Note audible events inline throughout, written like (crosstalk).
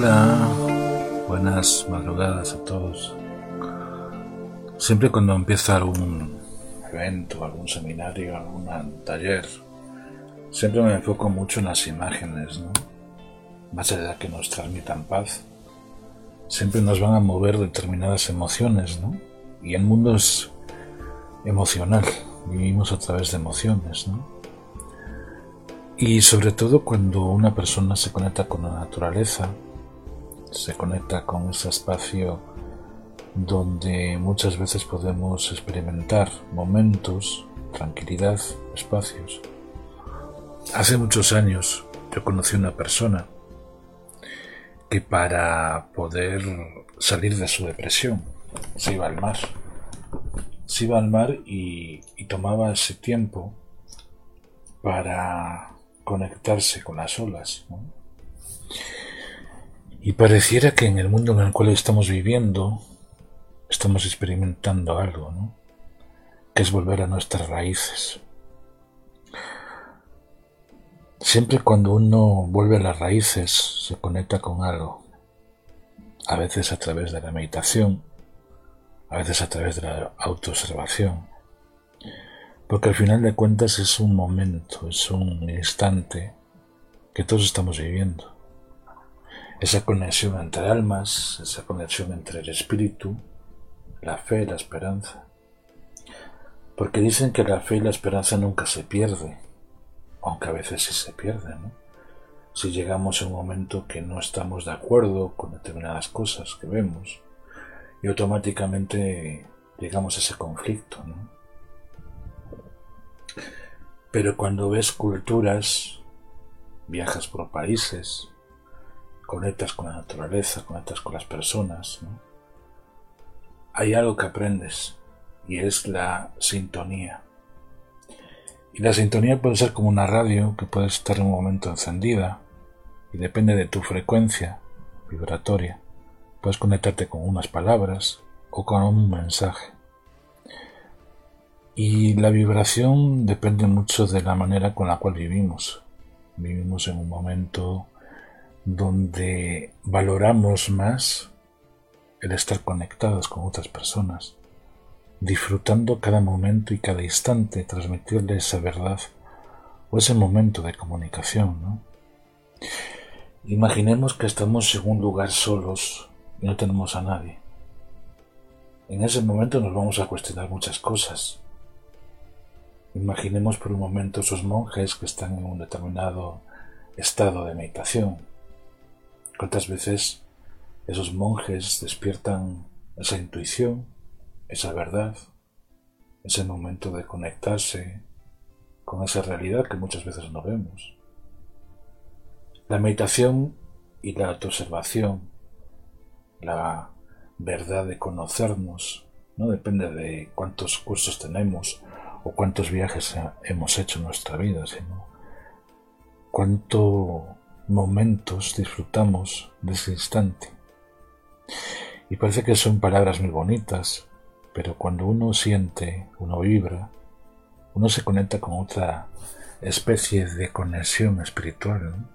Hola. Buenas madrugadas a todos. Siempre cuando empieza algún evento, algún seminario, algún taller, siempre me enfoco mucho en las imágenes, ¿no? Más allá que nos transmitan paz, siempre nos van a mover determinadas emociones, ¿no? Y el mundo es emocional, vivimos a través de emociones, ¿no? Y sobre todo cuando una persona se conecta con la naturaleza, se conecta con ese espacio donde muchas veces podemos experimentar momentos, tranquilidad, espacios. Hace muchos años yo conocí una persona que para poder salir de su depresión se iba al mar. Se iba al mar y, tomaba ese tiempo para conectarse con las olas. Y pareciera que en el mundo en el cual estamos viviendo estamos experimentando algo, ¿no? Que es volver a nuestras raíces. Siempre cuando uno vuelve a las raíces se conecta con algo. A veces a través de la meditación, a veces a través de la autoobservación. Porque al final de cuentas es un momento, es un instante que todos estamos viviendo. Esa conexión entre almas, esa conexión entre el espíritu, la fe y la esperanza. Porque dicen que la fe y la esperanza nunca se pierde, aunque a veces sí se pierde, ¿no? Si llegamos a un momento que no estamos de acuerdo con determinadas cosas que vemos, y automáticamente llegamos a ese conflicto, ¿no? Pero cuando ves culturas, viajas por países, conectas con la naturaleza, conectas con las personas, hay algo que aprendes y es la sintonía. Y la sintonía puede ser como una radio que puede estar en un momento encendida y depende de tu frecuencia vibratoria. Puedes conectarte con unas palabras o con un mensaje. Y la vibración depende mucho de la manera con la cual vivimos. Vivimos en un momento donde valoramos más el estar conectados con otras personas, disfrutando cada momento y cada instante, transmitirle esa verdad o ese momento de comunicación. ¿no? Imaginemos que estamos en un lugar solos y no tenemos a nadie. En ese momento nos vamos a cuestionar muchas cosas. Imaginemos por un momento esos monjes que están en un determinado estado de meditación. ¿Cuántas veces esos monjes despiertan esa intuición, esa verdad, ese momento de conectarse con esa realidad que muchas veces no vemos. La meditación y la autoobservación, la verdad de conocernos, no depende de cuántos cursos tenemos o cuántos viajes hemos hecho en nuestra vida, sino cuántos momentos disfrutamos de ese instante. Y parece que son palabras muy bonitas, pero cuando uno siente, uno vibra, uno se conecta con otra especie de conexión espiritual.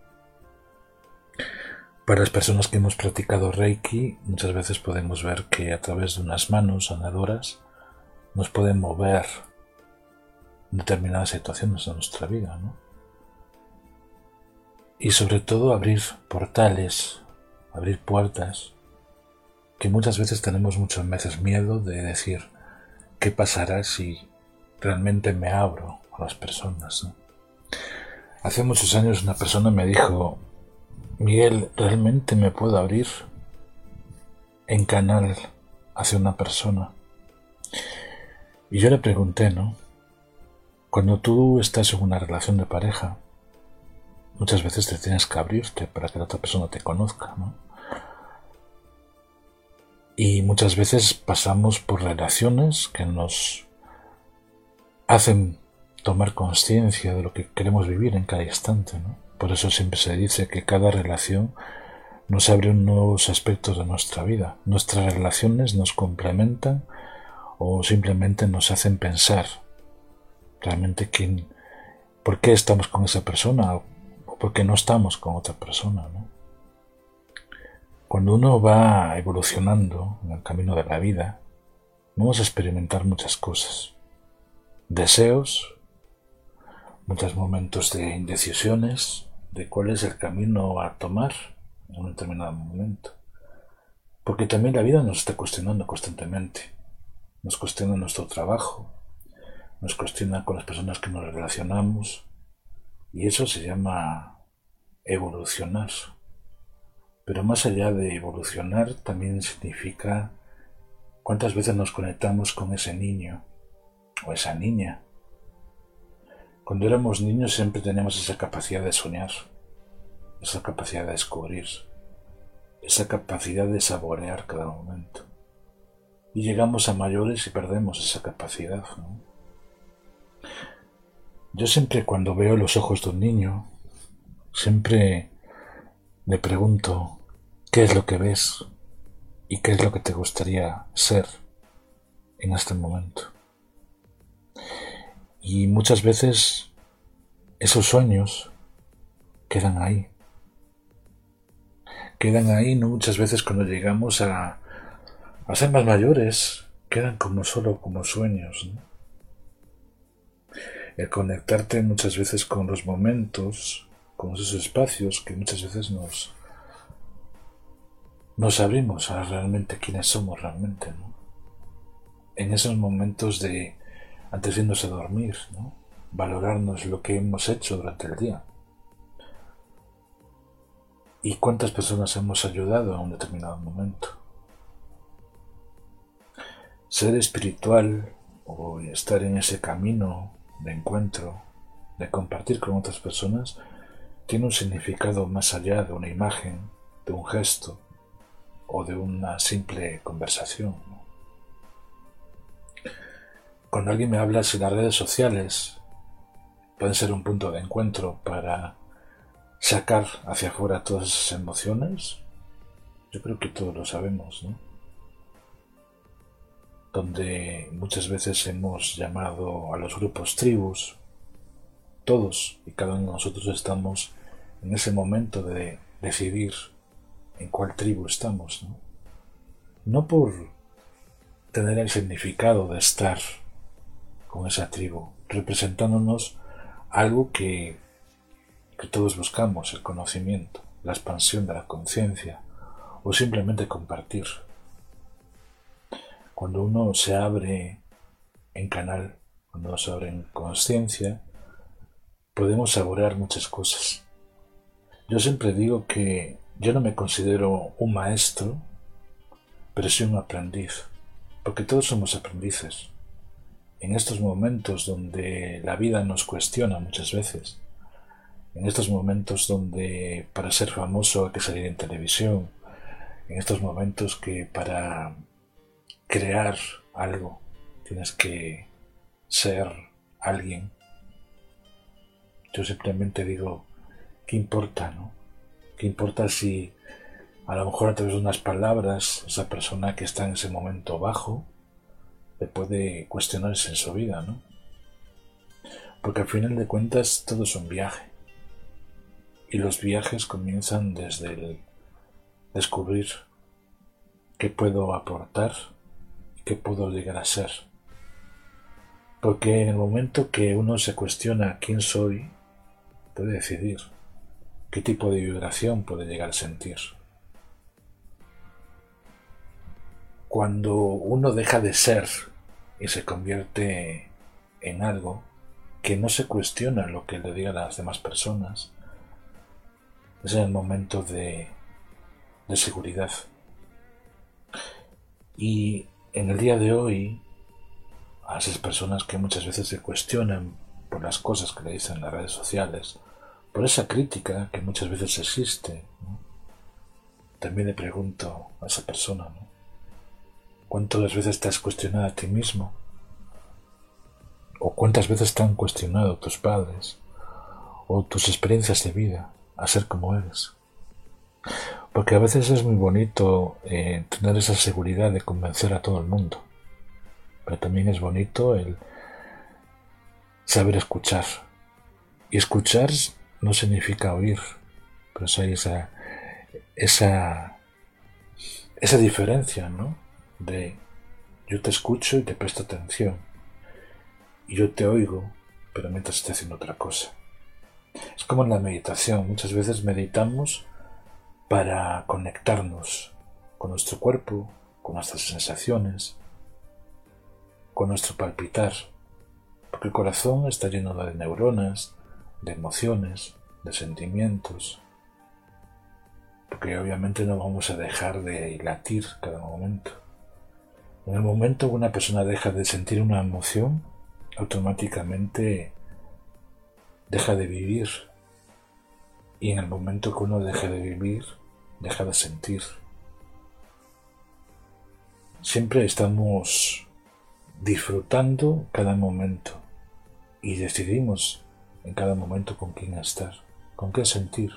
Para las personas que hemos practicado Reiki, muchas veces podemos ver que a través de unas manos sanadoras nos pueden mover determinadas situaciones de nuestra vida. Y sobre todo abrir portales, abrir puertas que muchas veces tenemos muchas veces miedo de decir qué pasará si realmente me abro a las personas. Hace muchos años una persona me dijo, Miguel, ¿realmente me puedo abrir en canal hacia una persona? Y yo le pregunté, ¿no? Cuando tú estás en una relación de pareja, muchas veces te tienes que abrirte para que la otra persona te conozca, ¿no? Y muchas veces pasamos por relaciones que nos hacen tomar conciencia de lo que queremos vivir en cada instante. ¿no? Por eso siempre se dice que cada relación nos abre nuevos aspectos de nuestra vida. Nuestras relaciones nos complementan o simplemente nos hacen pensar realmente quién, por qué estamos con esa persona por qué no estamos con otra persona. Cuando uno va evolucionando en el camino de la vida, vamos a experimentar muchas cosas. Deseos, muchos momentos de indecisiones, de cuál es el camino a tomar en un determinado momento. Porque también la vida nos está cuestionando constantemente. Nos cuestiona nuestro trabajo, nos cuestiona con las personas que nos relacionamos, y eso se llama evolucionar. Pero más allá de evolucionar, también significa cuántas veces nos conectamos con ese niño o esa niña. Cuando éramos niños siempre teníamos esa capacidad de soñar, esa capacidad de descubrir, esa capacidad de saborear cada momento. Y llegamos a mayores y perdemos esa capacidad. Yo siempre cuando veo los ojos de un niño, siempre me pregunto qué es lo que ves y qué es lo que te gustaría ser en este momento. Y muchas veces esos sueños quedan ahí, quedan ahí, ¿no? Muchas veces cuando llegamos a, a ser más mayores, quedan como solo como sueños, El conectarte muchas veces con los momentos, con esos espacios que muchas veces nos, nos abrimos a realmente quiénes somos realmente, ¿no? En esos momentos de antes de irnos a dormir, ¿no? Valorarnos lo que hemos hecho durante el día y cuántas personas hemos ayudado a un determinado momento. Ser espiritual o estar en ese camino de encuentro, de compartir con otras personas, tiene un significado más allá de una imagen, de un gesto o de una simple conversación. Cuando alguien me habla en las redes sociales, puede ser un punto de encuentro para sacar hacia afuera todas esas emociones, yo creo que todos lo sabemos, ¿no? Donde muchas veces hemos llamado a los grupos tribus, todos y cada uno de nosotros estamos en ese momento de decidir en cuál tribu estamos, ¿no? No por tener el significado de estar con esa tribu, representándonos algo que que todos buscamos, el conocimiento, la expansión de la conciencia o simplemente compartir. Cuando uno se abre en canal, cuando uno se abre en conciencia, podemos saborear muchas cosas. Yo siempre digo que yo no me considero un maestro, pero sí un aprendiz, porque todos somos aprendices. En estos momentos donde la vida nos cuestiona muchas veces, en estos momentos donde para ser famoso hay que salir en televisión, en estos momentos que para crear algo tienes que ser alguien. Yo simplemente digo, ¿qué importa, no? ¿Qué importa si a lo mejor a través de unas palabras esa persona que está en ese momento bajo le puede cuestionarse en su vida, ¿no? Porque al final de cuentas todo es un viaje. Y los viajes comienzan desde el descubrir qué puedo aportar y qué puedo llegar a ser. Porque en el momento que uno se cuestiona quién soy, puede decidir qué tipo de vibración puede llegar a sentir. Cuando uno deja de ser y se convierte en algo que no se cuestiona lo que le digan las demás personas, es el momento de, de seguridad. Y en el día de hoy, a esas personas que muchas veces se cuestionan por las cosas que le dicen en las redes sociales, por esa crítica que muchas veces existe, también le pregunto a esa persona, ¿no? ¿cuántas veces te has cuestionado a ti mismo? ¿O cuántas veces te han cuestionado tus padres? ¿O tus experiencias de vida? a ser como eres. Porque a veces es muy bonito eh, tener esa seguridad de convencer a todo el mundo. pero también es bonito el saber escuchar. Y escuchar no significa oír, pero hay esa, esa, esa diferencia, ¿no? De yo te escucho y te presto atención. Y yo te oigo, pero mientras estoy haciendo otra cosa. Es como en la meditación. Muchas veces meditamos para conectarnos con nuestro cuerpo, con nuestras sensaciones, con nuestro palpitar. Porque el corazón está lleno de neuronas, de emociones, de sentimientos. Porque obviamente no vamos a dejar de latir cada momento. En el momento que una persona deja de sentir una emoción, automáticamente deja de vivir. Y en el momento que uno deja de vivir, deja de sentir. Siempre estamos disfrutando cada momento y decidimos en cada momento con quién estar, con qué sentir.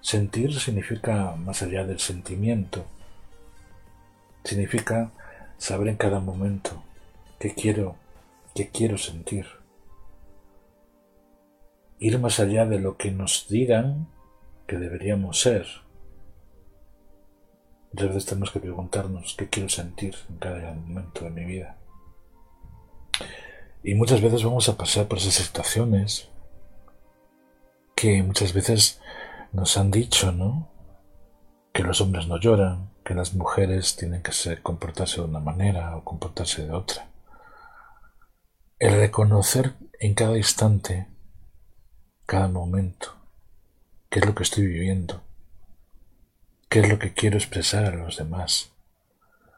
Sentir significa más allá del sentimiento, significa saber en cada momento qué quiero, qué quiero sentir. Ir más allá de lo que nos digan que deberíamos ser. Muchas veces tenemos que preguntarnos qué quiero sentir en cada momento de mi vida. Y muchas veces vamos a pasar por esas situaciones que muchas veces nos han dicho, ¿no? Que los hombres no lloran, que las mujeres tienen que comportarse de una manera o comportarse de otra. El reconocer en cada instante, cada momento, qué es lo que estoy viviendo, qué es lo que quiero expresar a los demás,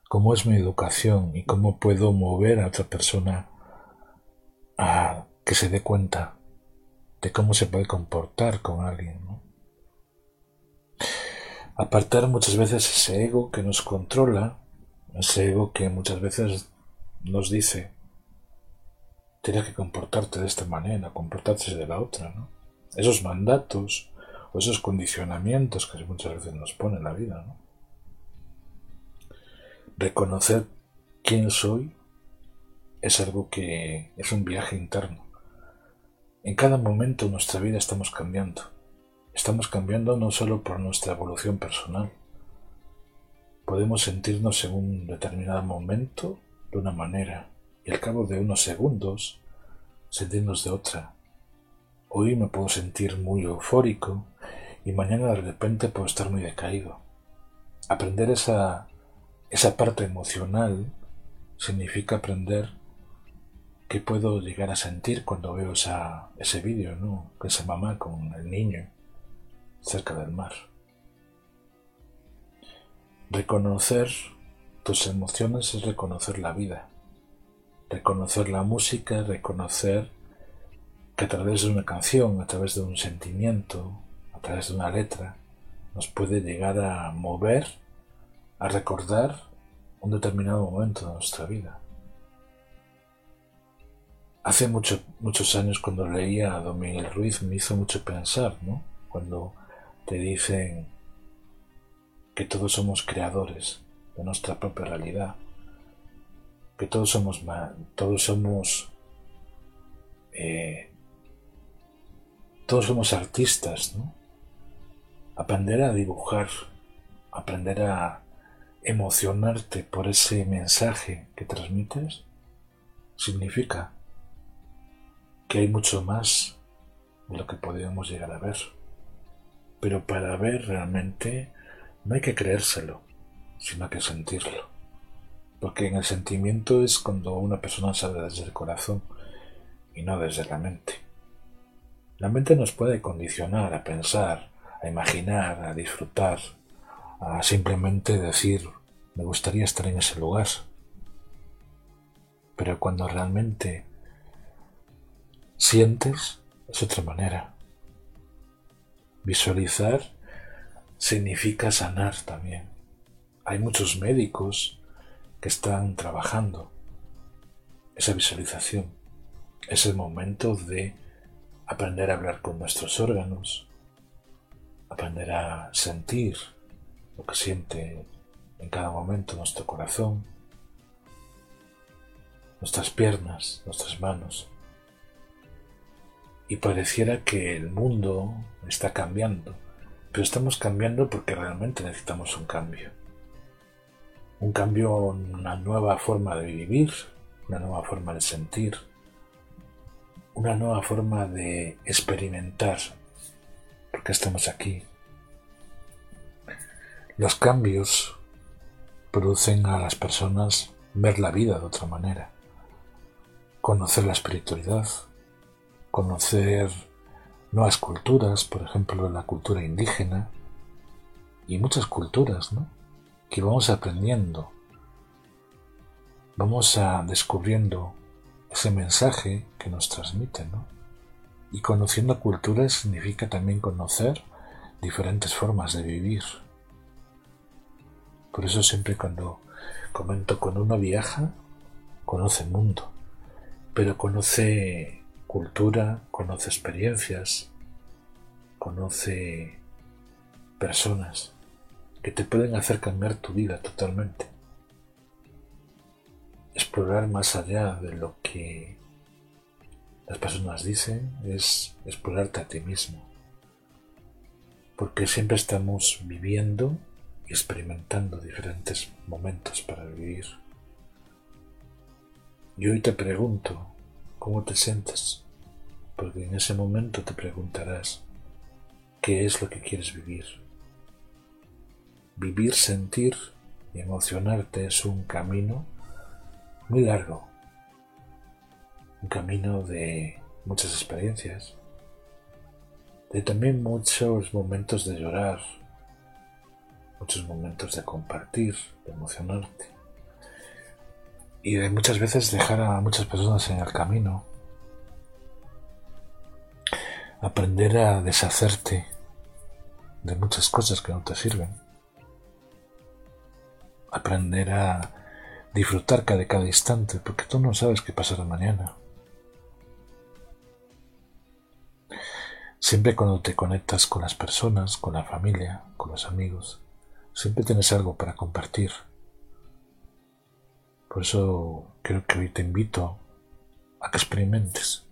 cómo es mi educación y cómo puedo mover a otra persona a que se dé cuenta de cómo se puede comportar con alguien. Apartar muchas veces ese ego que nos controla, ese ego que muchas veces nos dice, tienes que comportarte de esta manera, comportarse de la otra. Esos mandatos esos condicionamientos que muchas veces nos pone la vida. ¿no? Reconocer quién soy es algo que es un viaje interno. En cada momento de nuestra vida estamos cambiando. Estamos cambiando no solo por nuestra evolución personal. Podemos sentirnos en un determinado momento de una manera y al cabo de unos segundos sentirnos de otra. Hoy me puedo sentir muy eufórico y mañana de repente puedo estar muy decaído. Aprender esa, esa parte emocional significa aprender qué puedo llegar a sentir cuando veo esa, ese vídeo, ¿no? Esa mamá con el niño cerca del mar. Reconocer tus emociones es reconocer la vida, reconocer la música, reconocer que a través de una canción, a través de un sentimiento, a través de una letra, nos puede llegar a mover, a recordar un determinado momento de nuestra vida. Hace muchos años cuando leía a Don Miguel Ruiz me hizo mucho pensar, ¿no? Cuando te dicen que todos somos creadores de nuestra propia realidad, que todos somos, todos somos eh, todos somos artistas, ¿no? Aprender a dibujar, aprender a emocionarte por ese mensaje que transmites, significa que hay mucho más de lo que podríamos llegar a ver. Pero para ver realmente no hay que creérselo, sino que sentirlo. Porque en el sentimiento es cuando una persona sale desde el corazón y no desde la mente. La mente nos puede condicionar a pensar, a imaginar, a disfrutar, a simplemente decir, me gustaría estar en ese lugar. Pero cuando realmente sientes, es otra manera. Visualizar significa sanar también. Hay muchos médicos que están trabajando esa visualización, ese momento de aprender a hablar con nuestros órganos, aprender a sentir lo que siente en cada momento nuestro corazón, nuestras piernas, nuestras manos. Y pareciera que el mundo está cambiando, pero estamos cambiando porque realmente necesitamos un cambio. Un cambio, una nueva forma de vivir, una nueva forma de sentir, una nueva forma de experimentar, porque estamos aquí. Los cambios producen a las personas ver la vida de otra manera, conocer la espiritualidad, conocer nuevas culturas, por ejemplo la cultura indígena y muchas culturas, ¿no? Que vamos aprendiendo, vamos a descubriendo ese mensaje que nos transmite, ¿no? Y conociendo culturas significa también conocer diferentes formas de vivir. Por eso siempre cuando comento con uno viaja, conoce el mundo, pero conoce cultura, conoce experiencias, conoce personas que te pueden hacer cambiar tu vida totalmente explorar más allá de lo que las personas dicen es explorarte a ti mismo. Porque siempre estamos viviendo y experimentando diferentes momentos para vivir. Y hoy te pregunto, ¿cómo te sientes? Porque en ese momento te preguntarás, ¿qué es lo que quieres vivir? Vivir, sentir y emocionarte es un camino muy largo, un camino de muchas experiencias, de también muchos momentos de llorar, muchos momentos de compartir, de emocionarte y de muchas veces dejar a muchas personas en el camino, aprender a deshacerte de muchas cosas que no te sirven, aprender a disfrutar cada, cada instante, porque tú no sabes qué pasará mañana. Siempre cuando te conectas con las personas, con la familia, con los amigos, siempre tienes algo para compartir. Por eso creo que hoy te invito a que experimentes,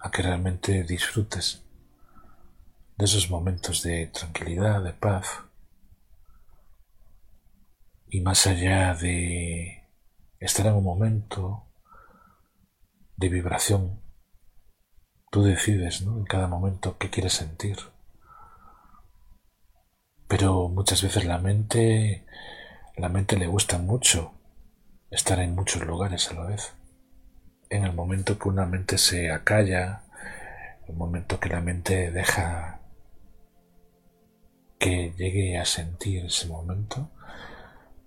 a que realmente disfrutes de esos momentos de tranquilidad, de paz, y más allá de estar en un momento de vibración, tú decides ¿no? en cada momento qué quieres sentir. Pero muchas veces la mente, la mente le gusta mucho estar en muchos lugares a la vez. En el momento que una mente se acalla, el momento que la mente deja que llegue a sentir ese momento,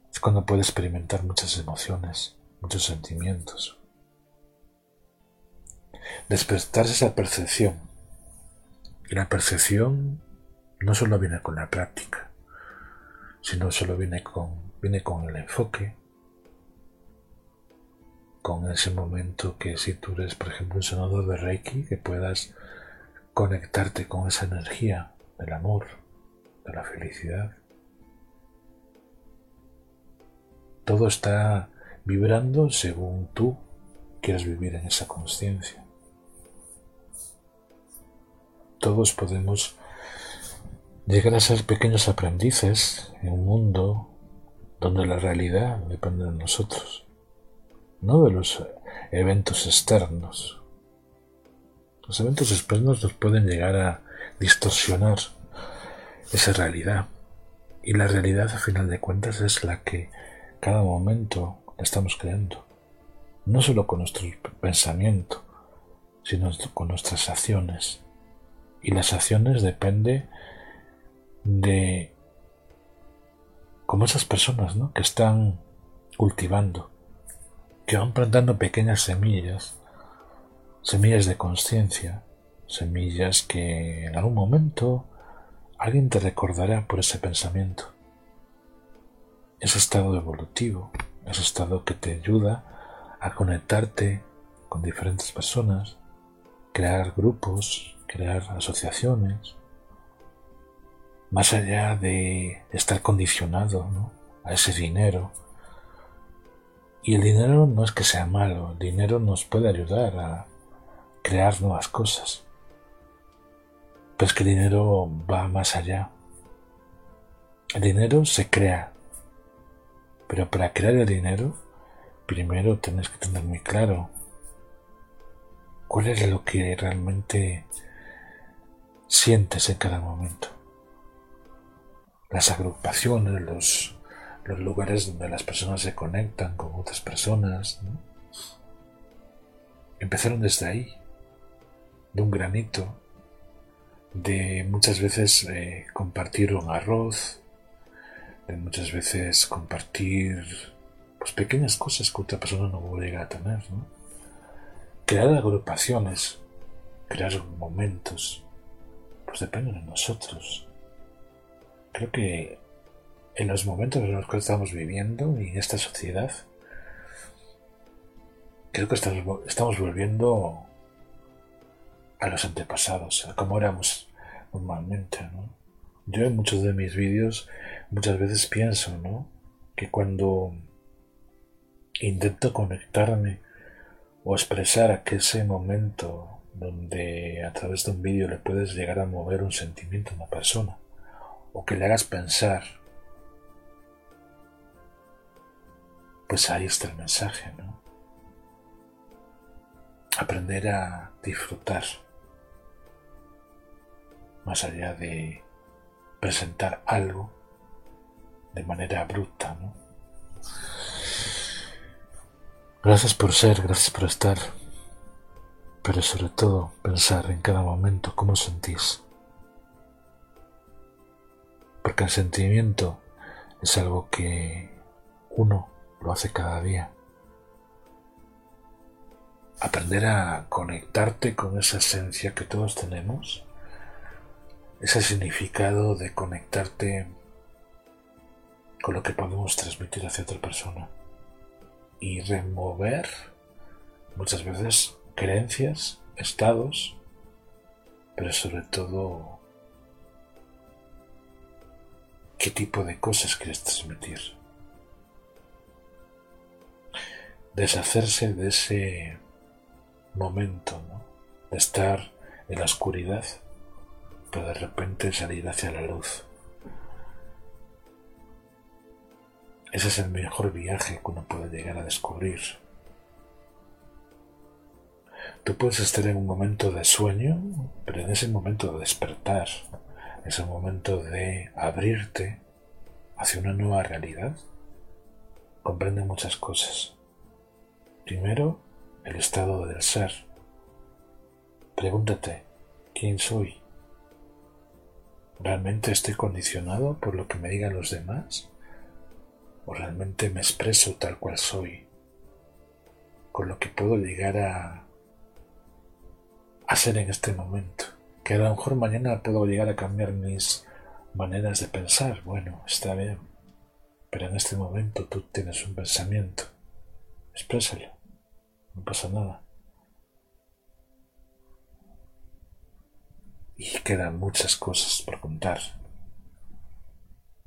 es cuando puede experimentar muchas emociones, muchos sentimientos. Despertarse esa percepción. Y la percepción no solo viene con la práctica, sino solo viene con, viene con el enfoque, con ese momento que si tú eres, por ejemplo, un sonador de Reiki, que puedas conectarte con esa energía del amor, de la felicidad, Todo está vibrando según tú quieras vivir en esa conciencia. Todos podemos llegar a ser pequeños aprendices en un mundo donde la realidad depende de nosotros, no de los eventos externos. Los eventos externos nos pueden llegar a distorsionar esa realidad y la realidad a final de cuentas es la que cada momento estamos creando, no solo con nuestro pensamiento, sino con nuestras acciones. Y las acciones dependen de como esas personas ¿no? que están cultivando, que van plantando pequeñas semillas, semillas de conciencia, semillas que en algún momento alguien te recordará por ese pensamiento ese estado evolutivo, ese estado que te ayuda a conectarte con diferentes personas, crear grupos, crear asociaciones, más allá de estar condicionado a ese dinero Y el dinero no es que sea malo, el dinero nos puede ayudar a crear nuevas cosas. Pero es que el dinero va más allá. El dinero se crea. Pero para crear el dinero, primero tienes que tener muy claro cuál es lo que realmente sientes en cada momento. Las agrupaciones, los, los lugares donde las personas se conectan con otras personas, empezaron desde ahí, de un granito, de muchas veces eh, compartir un arroz, de muchas veces compartir pues, pequeñas cosas que otra persona no puede llegar a tener. Crear agrupaciones, crear momentos, pues depende de nosotros. Creo que en los momentos en los que estamos viviendo y en esta sociedad, creo que estamos, volviendo a los antepasados, a como éramos normalmente, ¿no? Yo en muchos de mis vídeos muchas veces pienso, ¿no? Que cuando intento conectarme o expresar que ese momento donde a través de un vídeo le puedes llegar a mover un sentimiento a una persona o que le hagas pensar, pues ahí está el mensaje, ¿no? Aprender a disfrutar más allá de presentar algo de manera bruta, ¿no? Gracias por ser, gracias por estar, pero sobre todo pensar en cada momento cómo sentís. Porque el sentimiento es algo que uno lo hace cada día. Aprender a conectarte con esa esencia que todos tenemos ese significado de conectarte con lo que podemos transmitir hacia otra persona y remover muchas veces creencias, estados, pero sobre todo qué tipo de cosas quieres transmitir. Deshacerse de ese momento de estar en la oscuridad pero de repente salir hacia la luz. Ese es el mejor viaje que uno puede llegar a descubrir. Tú puedes estar en un momento de sueño, pero en ese momento de despertar, en ese momento de abrirte hacia una nueva realidad, comprende muchas cosas. Primero, el estado del ser. Pregúntate, ¿quién soy? ¿Realmente estoy condicionado por lo que me digan los demás? ¿O realmente me expreso tal cual soy? Con lo que puedo llegar a, a ser en este momento. Que a lo mejor mañana puedo llegar a cambiar mis maneras de pensar. Bueno, está bien. Pero en este momento tú tienes un pensamiento. Exprésalo. No pasa nada. y quedan muchas cosas por contar.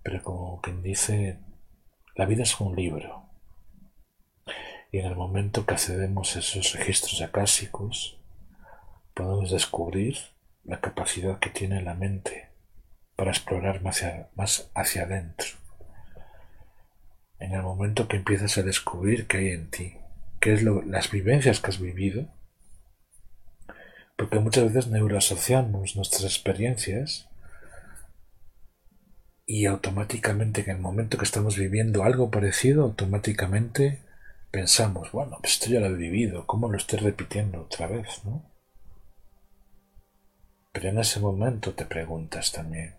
Pero como quien dice, la vida es un libro. Y en el momento que accedemos a esos registros acásicos, podemos descubrir la capacidad que tiene la mente para explorar más hacia, más hacia adentro. En el momento que empiezas a descubrir qué hay en ti, qué es lo, las vivencias que has vivido, porque muchas veces neuroasociamos nuestras experiencias y automáticamente en el momento que estamos viviendo algo parecido, automáticamente pensamos, bueno, pues esto ya lo he vivido, ¿cómo lo estoy repitiendo otra vez? ¿no? Pero en ese momento te preguntas también,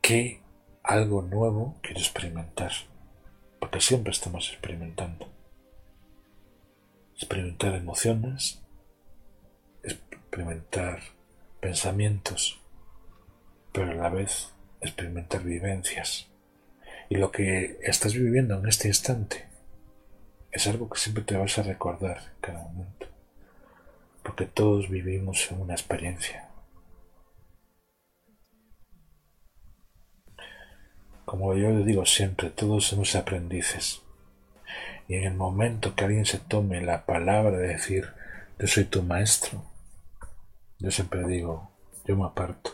¿qué algo nuevo quiero experimentar? Porque siempre estamos experimentando experimentar emociones, experimentar pensamientos, pero a la vez experimentar vivencias. Y lo que estás viviendo en este instante es algo que siempre te vas a recordar en cada momento, porque todos vivimos en una experiencia. como yo digo siempre, todos somos aprendices. Y en el momento que alguien se tome la palabra de decir, yo soy tu maestro, yo siempre digo, yo me aparto,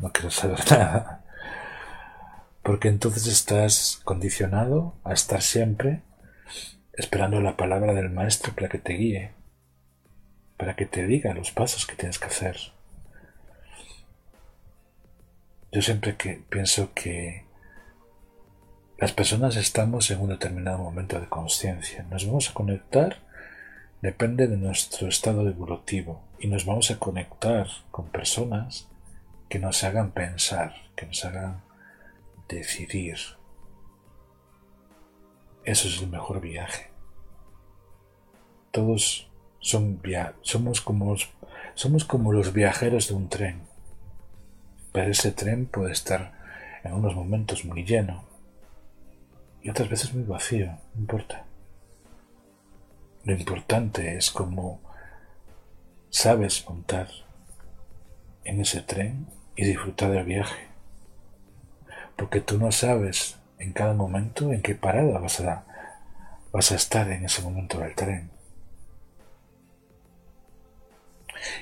no quiero saber (laughs) nada. Porque entonces estás condicionado a estar siempre esperando la palabra del maestro para que te guíe, para que te diga los pasos que tienes que hacer. Yo siempre que pienso que las personas estamos en un determinado momento de conciencia. Nos vamos a conectar, depende de nuestro estado evolutivo, y nos vamos a conectar con personas que nos hagan pensar, que nos hagan decidir. Eso es el mejor viaje. Todos somos como somos como los viajeros de un tren. Pero ese tren puede estar en unos momentos muy lleno, y otras veces muy vacío, no importa. Lo importante es cómo sabes montar en ese tren y disfrutar del viaje. Porque tú no sabes en cada momento en qué parada vas a, vas a estar en ese momento del tren.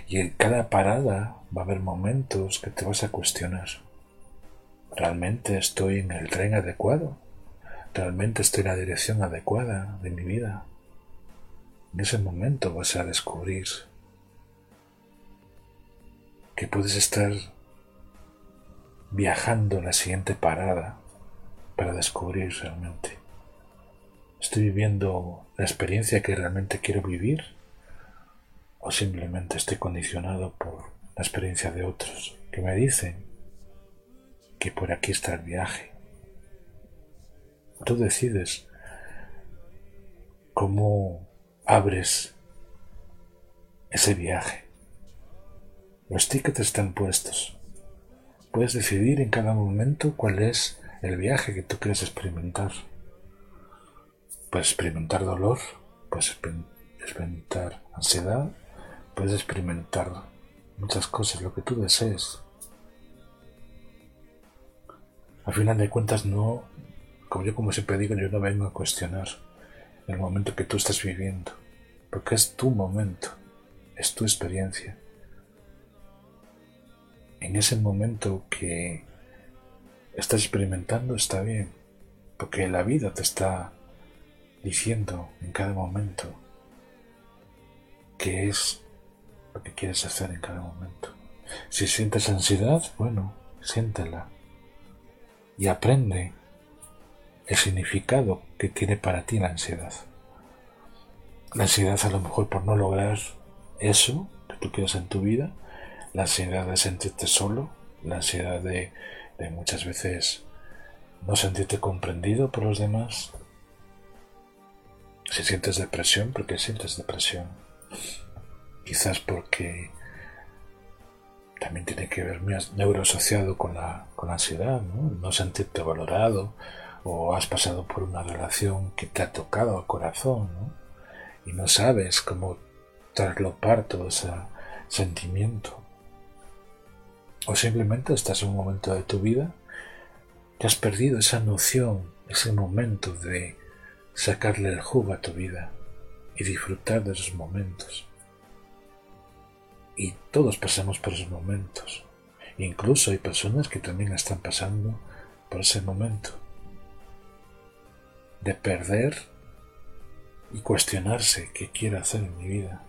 Y en cada parada va a haber momentos que te vas a cuestionar. ¿Realmente estoy en el tren adecuado? realmente estoy en la dirección adecuada de mi vida. En ese momento vas a descubrir que puedes estar viajando a la siguiente parada para descubrir realmente. ¿Estoy viviendo la experiencia que realmente quiero vivir? ¿O simplemente estoy condicionado por la experiencia de otros que me dicen que por aquí está el viaje? Tú decides cómo abres ese viaje. Los tickets están puestos. Puedes decidir en cada momento cuál es el viaje que tú quieres experimentar. Puedes experimentar dolor, puedes experimentar ansiedad, puedes experimentar muchas cosas, lo que tú desees. Al final de cuentas no como yo como siempre digo, yo no vengo a cuestionar el momento que tú estás viviendo, porque es tu momento, es tu experiencia. En ese momento que estás experimentando está bien, porque la vida te está diciendo en cada momento qué es lo que quieres hacer en cada momento. Si sientes ansiedad, bueno, siéntela y aprende el significado que tiene para ti la ansiedad. La ansiedad a lo mejor por no lograr eso que tú quieres en tu vida, la ansiedad de sentirte solo, la ansiedad de, de muchas veces no sentirte comprendido por los demás. Si sientes depresión, ¿por qué sientes depresión? Quizás porque también tiene que ver neuroasociado con la, con la ansiedad, ¿no? no sentirte valorado, o has pasado por una relación que te ha tocado al corazón y no sabes cómo traslopar todo ese sentimiento. O simplemente estás en un momento de tu vida que has perdido esa noción, ese momento de sacarle el jugo a tu vida y disfrutar de esos momentos. Y todos pasamos por esos momentos. Incluso hay personas que también están pasando por ese momento de perder y cuestionarse qué quiero hacer en mi vida.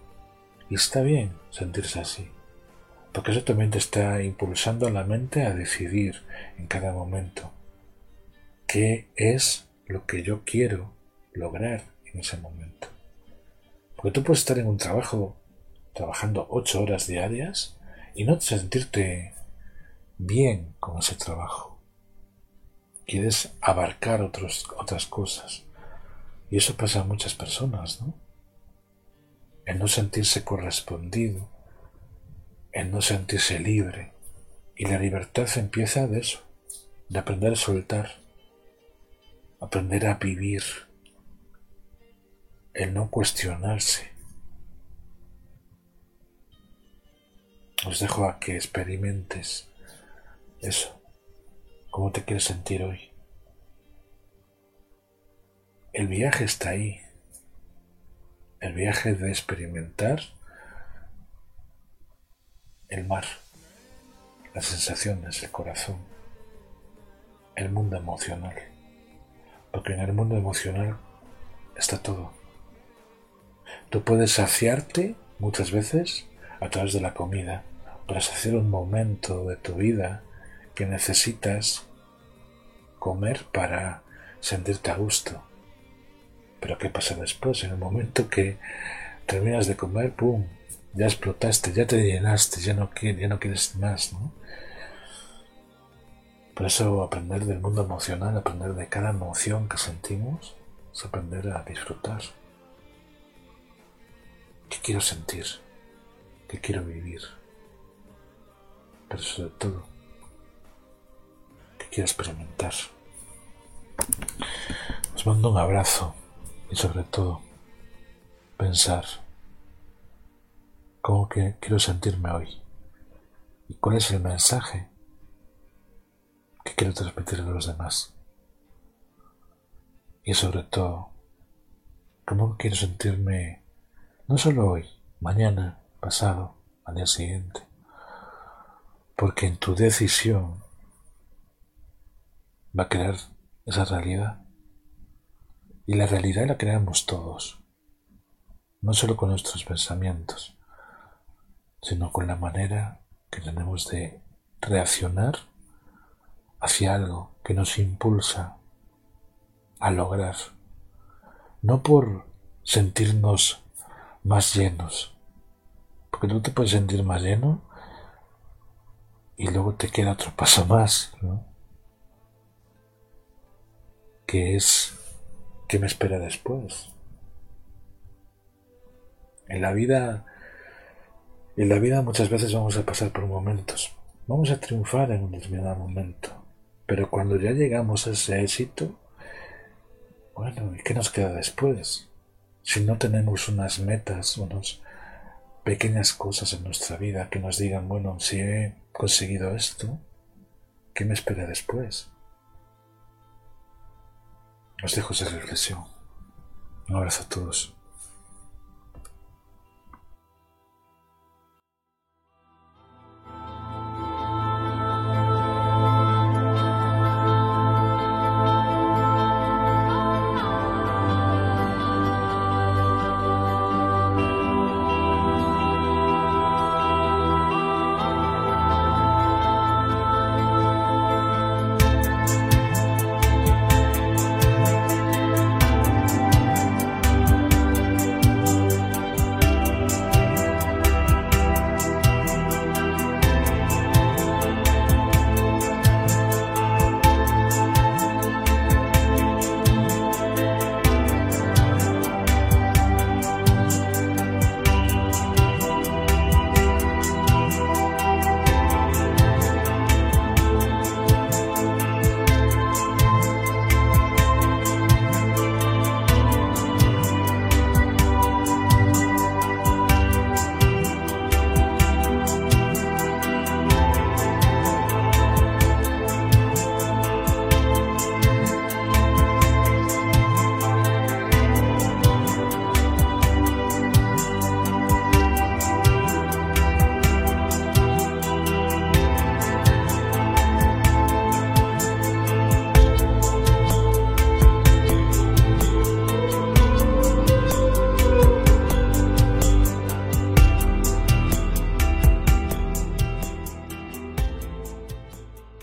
Y está bien sentirse así, porque eso también te está impulsando a la mente a decidir en cada momento qué es lo que yo quiero lograr en ese momento. Porque tú puedes estar en un trabajo trabajando ocho horas diarias y no sentirte bien con ese trabajo quieres abarcar otros, otras cosas. Y eso pasa a muchas personas, ¿no? El no sentirse correspondido, el no sentirse libre. Y la libertad empieza de eso, de aprender a soltar, aprender a vivir, el no cuestionarse. Os dejo a que experimentes eso. ¿Cómo te quieres sentir hoy? el viaje está ahí. El viaje de experimentar el mar, las sensaciones, el corazón, el mundo emocional. Porque en el mundo emocional está todo. Tú puedes saciarte muchas veces a través de la comida, para saciar un momento de tu vida que necesitas comer para sentirte a gusto. Pero ¿qué pasa después? En el momento que terminas de comer, ¡pum! Ya explotaste, ya te llenaste, ya no, quieres, ya no quieres más, ¿no? Por eso aprender del mundo emocional, aprender de cada emoción que sentimos, es aprender a disfrutar. ¿Qué quiero sentir? ¿Qué quiero vivir? Pero sobre todo, ¿qué quiero experimentar? Os mando un abrazo y sobre todo pensar cómo que quiero sentirme hoy y cuál es el mensaje que quiero transmitir a los demás. Y sobre todo, cómo quiero sentirme no solo hoy, mañana, pasado, al día siguiente, porque en tu decisión va a crear esa realidad. Y la realidad la creamos todos, no solo con nuestros pensamientos, sino con la manera que tenemos de reaccionar hacia algo que nos impulsa a lograr, no por sentirnos más llenos, porque tú te puedes sentir más lleno y luego te queda otro paso más, ¿no? que es qué me espera después. En la vida, en la vida muchas veces vamos a pasar por momentos, vamos a triunfar en un determinado momento, pero cuando ya llegamos a ese éxito, bueno, ¿y qué nos queda después? Si no tenemos unas metas, unas pequeñas cosas en nuestra vida que nos digan, bueno, si conseguido esto, ¿qué me espera después? Os dejo esa reflexión. Un abrazo a todos.